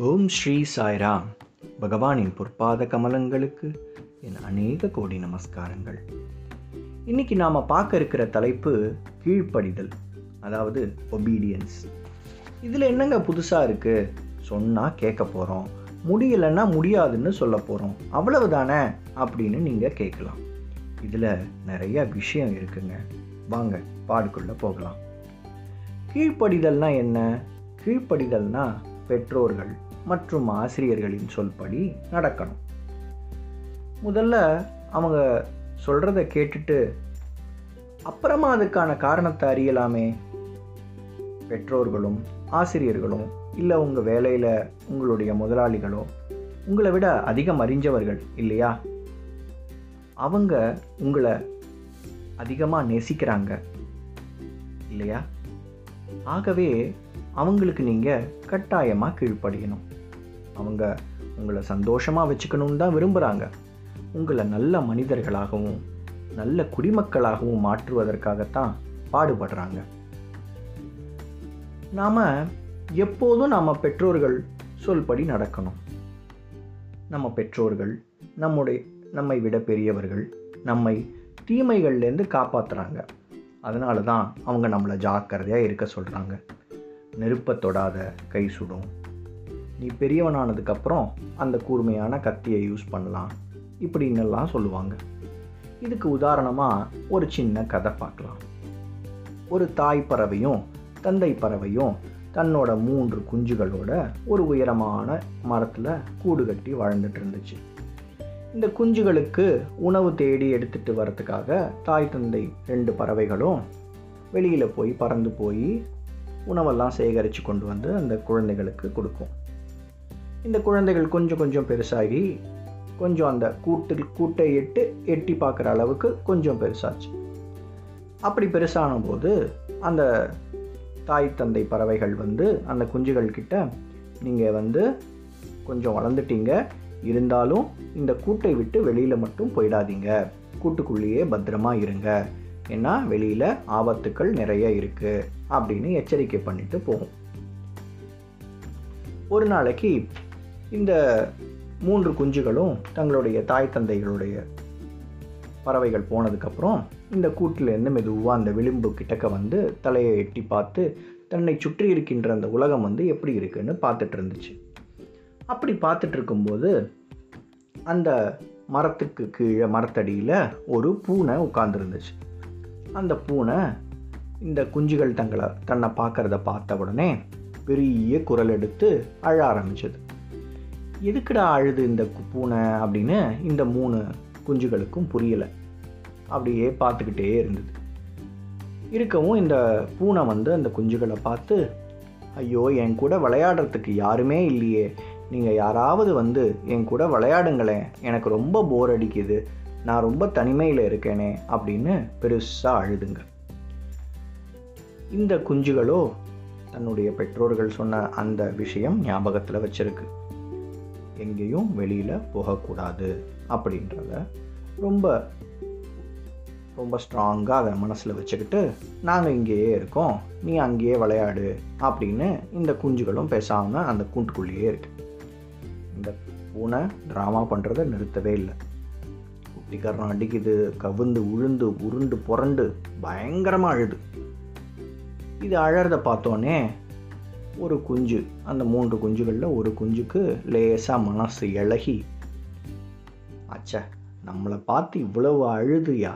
ஓம் ஸ்ரீ சாய்ராம். பகவானின் பொற்பாத கமலங்களுக்கு என் அநேக கோடி நமஸ்காரங்கள். இன்னைக்கு நாம் பார்க்க இருக்கிற தலைப்பு கீழ்ப்படிதல் அதாவது ஒபீடியன்ஸ் இதில் என்னங்க புதுசாக இருக்குது சொன்னால் கேட்க போகிறோம் முடியலைன்னா முடியாதுன்னு சொல்ல போகிறோம் அவ்வளவுதானே? அப்படின்னு நீங்கள் கேட்கலாம். இதில் நிறைய விஷயம் இருக்குங்க. வாங்க பாடுக்குள்ளே போகலாம். கீழ்ப்படிதல்னால் என்ன? கீழ்ப்படிதல்னால் பெற்றோர்கள் மற்றும் ஆசிரியர்களின் சொல்படி நடக்கணும். முதல்ல அவங்க சொல்கிறத கேட்டுட்டு அப்புறமா அதுக்கான காரணத்தை அறியலாமே. பெற்றோர்களும் ஆசிரியர்களும் இல்லை உங்கள் வேலையில் உங்களுடைய முதலாளிகளோ உங்களை விட அதிகம் அறிஞ்சவர்கள் இல்லையா? அவங்க உங்களை அதிகமாக நேசிக்கிறாங்க இல்லையா? ஆகவே அவங்களுக்கு நீங்கள் கட்டாயமாக கீழ்ப்படியணும். அவங்க உங்களை சந்தோஷமாக வச்சுக்கணும்னு தான் விரும்புகிறாங்க உங்களை நல்ல மனிதர்களாகவும் நல்ல குடிமக்களாகவும் மாற்றுவதற்காகத்தான் பாடுபடுறாங்க. நாம் எப்போதும் நம்ம பெற்றோர்கள் சொல்படி நடக்கணும். நம்ம பெற்றோர்கள் நம்முடைய நம்மை விட பெரியவர்கள் நம்மை தீமைகள்லேருந்து காப்பாற்றுறாங்க அதனால தான் அவங்க நம்மளை ஜாக்கிரதையாக இருக்க சொல்கிறாங்க நெருப்பை தொடாத கை சுடும். நீ பெரியவனானதுக்கப்புறம் அந்த கூர்மையான கத்தியை யூஸ் பண்ணலாம். இப்படின்னெல்லாம் சொல்லுவாங்க. இதுக்கு உதாரணமாக ஒரு சின்ன கதை பார்க்கலாம். ஒரு தாய் பறவையும் தந்தை பறவையும் தன்னோட மூன்று குஞ்சுகளோட ஒரு உயரமான மரத்தில் கூடு கட்டி வாழ்ந்துட்டு இருந்துச்சு. இந்த குஞ்சுகளுக்கு உணவு தேடி எடுத்துகிட்டு வரத்துக்காக தாய் தந்தை ரெண்டு பறவைகளும் வெளியில் போய் பறந்து போய் உணவெல்லாம் சேகரித்து கொண்டு வந்து அந்த குழந்தைகளுக்கு கொடுக்கும். இந்த குழந்தைகள் கொஞ்சம் கொஞ்சம் பெருசாகி கொஞ்சம் அந்த கூட்டில் கூட்டை எட்டு எட்டி பார்க்குற அளவுக்கு கொஞ்சம் பெருசாச்சு. அப்படி பெருசான போது அந்த தாய் தந்தை பறவைகள் வந்து அந்த குஞ்சுகள் கிட்ட நீங்கள் வந்து கொஞ்சம் வளர்ந்துட்டீங்க. இருந்தாலும் இந்த கூட்டை விட்டு வெளியில் மட்டும் போயிடாதீங்க. கூட்டுக்குள்ளேயே பத்திரமா இருங்க. ஏன்னா வெளியில் ஆபத்துக்கள் நிறைய இருக்குது அப்படின்னு எச்சரிக்கை பண்ணிட்டு போகும். ஒரு நாளைக்கு இந்த மூன்று குஞ்சுகளும் தங்களுடைய தாய் தந்தைகளுடைய பறவைகள் போனதுக்கப்புறம் இந்த கூட்டிலேருந்து மெதுவாக அந்த விளிம்பு கிட்டக்க வந்து தலையை எட்டி பார்த்து தன்னை சுற்றி இருக்கின்ற அந்த உலகம் வந்து எப்படி இருக்குன்னு பார்த்துட்டு இருந்துச்சு. அப்படி பார்த்துட்டு இருக்கும்போது அந்த மரத்துக்கு கீழே மரத்தடியில் ஒரு பூனை உட்காந்துருந்துச்சு அந்த பூனை இந்த குஞ்சுகள் தங்களை தன்னை பார்க்குறத பார்த்த உடனே பெரிய குரல் எடுத்து அழ ஆரம்பிச்சது. எதுக்குடா அழுது இந்த பூனை? அப்படின்னு இந்த மூணு குஞ்சுகளுக்கும் புரியலை. அப்படியே பார்த்துக்கிட்டே இருந்தது. இருக்கவும் இந்த பூனை வந்து அந்த குஞ்சுகளை பார்த்து ஐயோ என் கூட விளையாடுறதுக்கு யாருமே இல்லையே. நீங்கள் யாராவது வந்து என் கூட விளையாடுங்களேன். எனக்கு ரொம்ப போர் அடிக்குது. நான் ரொம்ப தனிமையில் இருக்கேனே அப்படின்னு பெருசாக அழுதுங்க. இந்த குஞ்சுகளோ தன்னுடைய பெற்றோர்கள் சொன்ன அந்த விஷயம் ஞாபகத்தில் வச்சிருக்கு. எங்கேயும் வெளியில் போகக்கூடாது அப்படின்றத ரொம்ப ரொம்ப ஸ்ட்ராங்காக அதை மனசில் வச்சுக்கிட்டு நாங்கள் இங்கேயே இருக்கோம். நீ அங்கேயே விளையாடு அப்படின்னு இந்த குஞ்சுகளும் பேசாமல் அந்த கூண்டுக்குள்ளேயே இருக்கு. இந்த பூனை ட்ராமா பண்ணுறதை நிறுத்தவே இல்லை. விகரணம் அடிக்குது கவுந்து உழுந்து உருண்டு புரண்டு பயங்கரமாக அழுது. இது அழறத பார்த்தோன்னே ஒரு குஞ்சு அந்த மூன்று குஞ்சுகளில் ஒரு குஞ்சுக்கு லேசாக மனசு இழகி அச்சா நம்மளை பார்த்து இவ்வளவு அழுதுயா?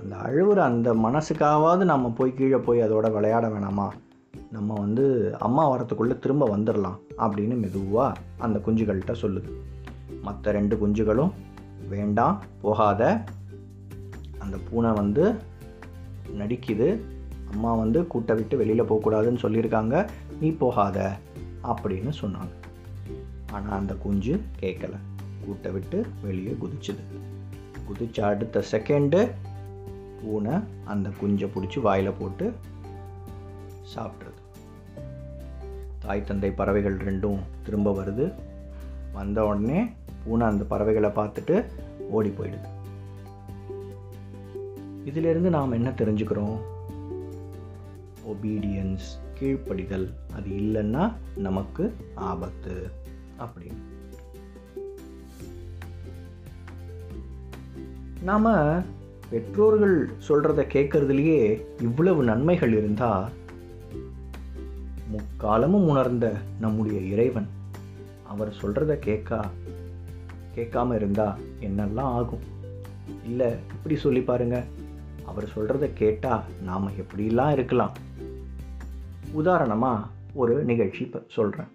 அந்த அழுவுற அந்த மனசுக்காவது நம்ம போய் கீழே போய் அதோட விளையாட வேணாமா? நம்ம வந்து அம்மா வரத்துக்குள்ளே திரும்ப வந்துடலாம் அப்படின்னு மெதுவாக அந்த குஞ்சுகள்கிட்ட சொல்லுது. மற்ற ரெண்டு குஞ்சுகளும் வேண்டாம் போகாத. அந்த பூனை வந்து நடிக்குது. அம்மா வந்து கூட்டை விட்டு வெளியில் போகக்கூடாதுன்னு சொல்லியிருக்காங்க. நீ போகாத அப்படின்னு சொன்னாங்க. ஆனால் அந்த குஞ்சு கேட்கல. கூட்டை விட்டு வெளியே குதிச்சுது. குதிச்ச அடுத்த செகண்டு பூனை அந்த குஞ்சை பிடிச்சி வாயில் போட்டு சாப்பிட்றது தாய் தந்தை பறவைகள் ரெண்டும் திரும்ப வருது. வந்த உடனே பூனை அந்த பறவைகளை பார்த்துட்டு ஓடி போயிடுது. இதிலிருந்து நாம் என்ன தெரிஞ்சுக்கிறோம்? ஒபீடியன்ஸ் கீழ்ப்படிதல் அது இல்லைன்னா நமக்கு ஆபத்து அப்படின்னு. நாம் பெற்றோர்கள் சொல்கிறத கேட்கறதுலையே இவ்வளவு நன்மைகள் இருந்தால் முக்காலமும் உணர்ந்த நம்முடைய இறைவன் அவர் சொல்கிறத கேட்கா கேட்காம இருந்தா என்னெல்லாம் ஆகும்? இல்லை இப்படி சொல்லி பாருங்க. அவர் சொல்கிறத கேட்டால் நாம் எப்படிலாம் இருக்கலாம்? உதாரணமாக ஒரு நிகழ்ச்சி இப்போ சொல்கிறேன்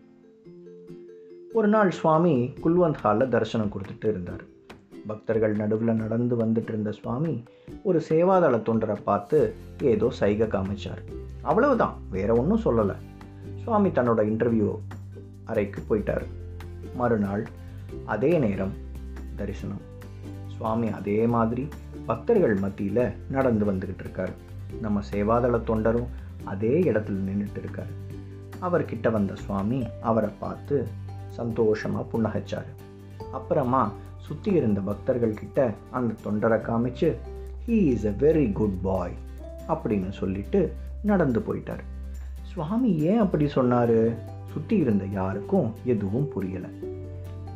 ஒரு நாள் சுவாமி குல்வந்த் ஹாலில் தரிசனம் கொடுத்துட்டு இருந்தார். பக்தர்கள் நடுவில் நடந்து வந்துட்டு இருந்த சுவாமி ஒரு சேவாதள தொண்டரை பார்த்து ஏதோ சைகை காமிச்சார். அவ்வளவுதான் வேற ஒன்றும் சொல்லலை. சுவாமி தன்னோட இன்டர்வியூ அறைக்கு போயிட்டார். மறுநாள் அதே நேரம் தரிசனம். சுவாமி அதே மாதிரி பக்தர்கள் மத்தியில் நடந்து வந்துக்கிட்டு இருக்கார். நம்ம சேவாதள தொண்டரும் அதே இடத்துல நின்றுட்டு இருக்கார். அவர்கிட்ட வந்த சுவாமி அவரை பார்த்து சந்தோஷமாக புன்னகைச்சார். அப்புறமா சுற்றி இருந்த பக்தர்கள் கிட்ட அந்த தொண்டரை காமிச்சு he is a very good boy அப்படின்னு சொல்லிட்டு நடந்து போயிட்டார். சுவாமி ஏன் அப்படி சொன்னார்? சுற்றி இருந்த யாருக்கும் எதுவும் புரியலை.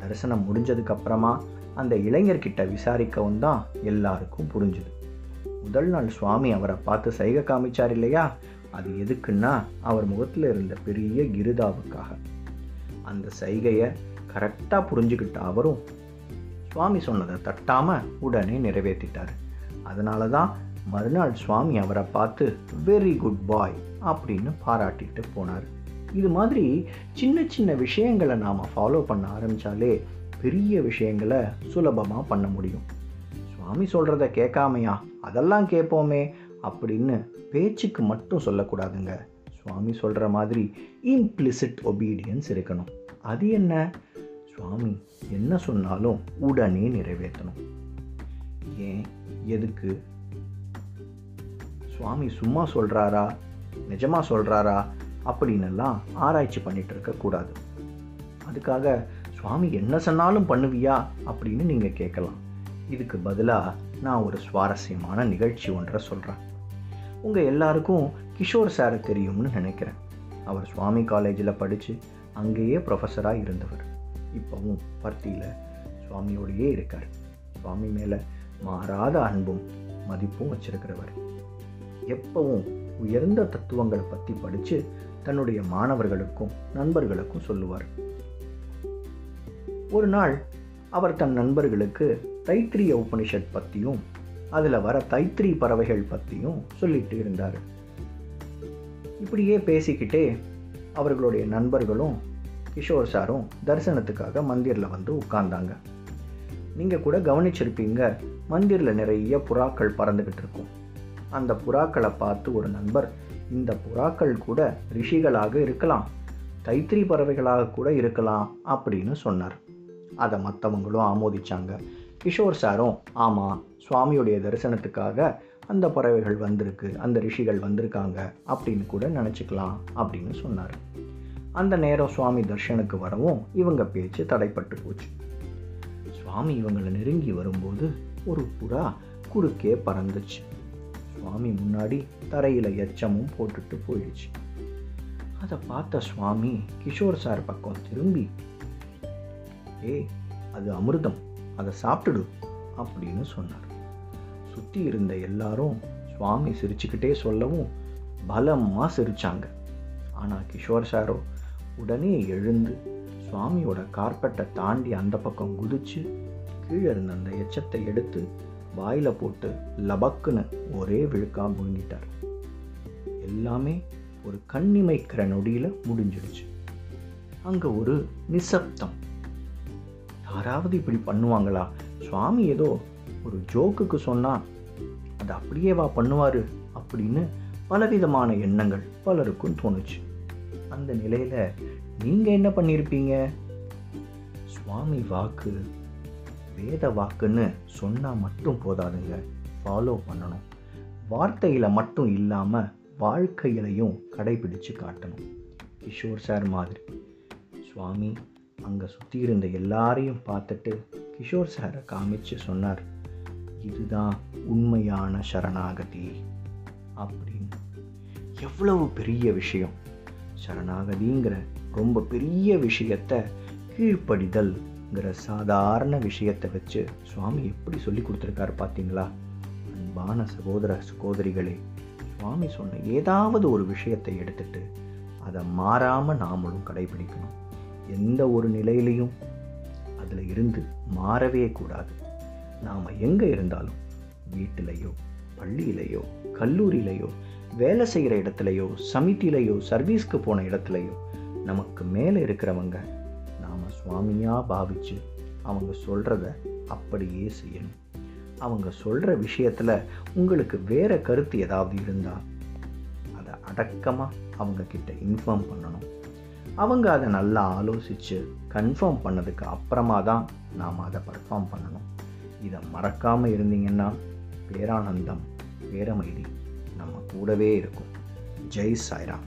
தரிசனம் முடிஞ்சதுக்கப்புறமா அந்த இளைஞர்கிட்ட விசாரிக்கவும் தான் எல்லாருக்கும் புரிஞ்சுது. முதல் நாள் சுவாமி அவரை பார்த்து சைகை காமிச்சார் இல்லையா? அது எதுக்குன்னா அவர் முகத்தில் இருந்த பெரிய கிருதாவுக்காக. அந்த சைகையை கரெக்டாக புரிஞ்சுக்கிட்ட அவரும் சுவாமி சொன்னதை தட்டாமல் உடனே நிறைவேற்றிட்டார் அதனால தான் மறுநாள் சுவாமி அவரை பார்த்து வெரி குட் பாய் அப்படின்னு பாராட்டிட்டு போனார். இது மாதிரி சின்ன சின்ன விஷயங்களை நாம் ஃபாலோ பண்ண ஆரம்பித்தாலே பெரிய விஷயங்களை சுலபமாக பண்ண முடியும். சுவாமி சொல்கிறத கேட்காமையா? அதெல்லாம் கேட்போமே அப்படின்னு பேச்சுக்கு மட்டும் சொல்லக்கூடாதுங்க. சுவாமி சொல்கிற மாதிரி இம்ப்ளிசிட் ஒபீடியன்ஸ் இருக்கணும். அது என்ன? சுவாமி என்ன சொன்னாலும் உடனே நிறைவேற்றணும். ஏன்? எதுக்கு? சுவாமி சும்மா சொல்கிறாரா நிஜமாக சொல்கிறாரா அப்படின்னுலாம் ஆராய்ச்சி பண்ணிகிட்டு இருக்கக்கூடாது அதுக்காக சுவாமி என்ன சொன்னாலும் பண்ணுவியா அப்படின்னு நீங்கள் கேட்கலாம். இதுக்கு பதிலாக நான் ஒரு சுவாரஸ்யமான நிகழ்ச்சி ஒன்றை சொல்கிறேன் உங்கள் எல்லாருக்கும் கிஷோர் சாரை தெரியும்னு நினைக்கிறேன். அவர் சுவாமி காலேஜில் படித்து அங்கேயே ப்ரொஃபஸராக இருந்தவர். இப்போவும் பர்த்தியில் சுவாமியோடையே இருக்கார். சுவாமி மேலே மாறாத அன்பும் மதிப்பும் வச்சிருக்கிறவர். எப்பவும் உயர்ந்த தத்துவங்களை பற்றி படித்து தன்னுடைய மாணவர்களுக்கும் நண்பர்களுக்கும் சொல்லுவார். ஒரு நாள் அவர் தன் நண்பர்களுக்கு தைத்திரிய உபனிஷத் பற்றியும் அதில் வர தைத்திரி பறவைகள் பற்றியும் சொல்லிட்டு இருந்தார். இப்படியே பேசிக்கிட்டே அவர்களுடைய நண்பர்களும் கிஷோர் சாரும் தரிசனத்துக்காக மந்திரில் வந்து உட்கார்ந்தாங்க. நீங்கள் கூட கவனிச்சிருப்பீங்க மந்திரில் நிறைய புறாக்கள் பறந்துக்கிட்டு இருக்கும். அந்த புறாக்களை பார்த்து ஒரு நண்பர் இந்த புறாக்கள் கூட ரிஷிகளாக இருக்கலாம். தைத்திரி பறவைகளாக கூட இருக்கலாம் அப்படின்னு சொன்னார். அதை மற்றவங்களும் ஆமோதிச்சாங்க. கிஷோர் சாரும் ஆமாம் சுவாமியுடைய தரிசனத்துக்காக அந்த பறவைகள் வந்திருக்கு அந்த ரிஷிகள் வந்திருக்காங்க அப்படின்னு கூட நினச்சிக்கலாம் அப்படின்னு சொன்னார். அந்த நேரம் சுவாமி தர்ஷனுக்கு வரவும் இவங்க பேச்சு தடைப்பட்டு போச்சு. சுவாமி இவங்களை நெருங்கி வரும்போது ஒரு புறா குறுக்கே பறந்துச்சு. சுவாமி முன்னாடி தரையில் எச்சமும் போட்டுட்டு போயிடுச்சு. அதை பார்த்த சுவாமி கிஷோர் சார் பக்கம் திரும்பி ஏய் அது அமிர்தம். அதை சாப்பிட்டுடு அப்படின்னு சொன்னார். சுற்றி இருந்த எல்லாரும் சுவாமி சிரிச்சுக்கிட்டே சொல்லவும் பலமாக சிரிச்சாங்க. ஆனால் கிஷோர் சாரோ உடனே எழுந்து சுவாமியோட கார்பெட்டை தாண்டி அந்த பக்கம் குதிச்சு கீழே இருந்த அந்த எச்சத்தை எடுத்து வாயில் போட்டு லபக்குன்னு ஒரே விழுக்கா முழுங்கிட்டார். எல்லாமே ஒரு கண்ணிமைக்கிற நொடியில் முடிஞ்சிடுச்சு. அங்கே ஒரு நிசப்தம். யாராவது இப்படி பண்ணுவாங்களா? சுவாமி ஏதோ ஒரு ஜோக்குக்கு சொன்னால் அது அப்படியேவா பண்ணுவார் அப்படின்னு பலவிதமான எண்ணங்கள் பலருக்கும் தோணுச்சு. அந்த நிலையில் நீங்கள் என்ன பண்ணியிருப்பீங்க சுவாமி வாக்கு வேத வாக்குன்னு சொன்னால் மட்டும் போதாதுங்க. ஃபாலோ பண்ணணும். வார்த்தையில் மட்டும் இல்லாமல் வாழ்க்கையிலையும் கடைபிடிச்சு காட்டணும். கிஷோர் சார் மாதிரி. சுவாமி அங்கே சுற்றி இருந்த எல்லாரையும் பார்த்துட்டு கிஷோர் சாரை காமிச்சு சொன்னார். இதுதான் உண்மையான சரணாகதி. அப்படின்னு. எவ்வளவு பெரிய விஷயம். சரணாகதிங்கிற ரொம்ப பெரிய விஷயத்தை ங்கிற சாதாரண விஷயத்தை வச்சு சுவாமி எப்படி சொல்லி கொடுத்துருக்காரு பார்த்தீங்களா? அன்பான சகோதர சகோதரிகளே சுவாமி சொன்ன ஏதாவது ஒரு விஷயத்தை எடுத்துட்டு அதை மாறாமல் நாமளும் கடைபிடிக்கணும். எந்த ஒரு நிலையிலையும் அதில் இருந்து மாறவே கூடாது. நாம் எங்கே இருந்தாலும் வீட்டிலையோ பள்ளியிலையோ கல்லூரியிலையோ வேலை செய்கிற இடத்துலையோ சமிதியிலையோ சர்வீஸ்க்கு போன இடத்துலையோ நமக்கு மேலே இருக்கிறவங்க நாம் சுவாமியாக பாவிச்சு அவங்க சொல்கிறத அப்படியே செய்யணும். அவங்க சொல்கிற விஷயத்தில் உங்களுக்கு வேறு கருத்து ஏதாவது இருந்தால் அதை அடக்கமாக அவங்கக்கிட்ட இன்ஃபார்ம் பண்ணணும். அவங்க அதை நல்லா ஆலோசித்து கன்ஃபார்ம் பண்ணதுக்கு அப்புறமா தான் நாம் அதை பர்ஃபார்ம் பண்ணணும். இதை மறக்காமல் இருந்தீங்கன்னா பேரானந்தம் பேரமைதி நம்ம கூடவே இருக்கும். ஜெய் சாய்ராம்.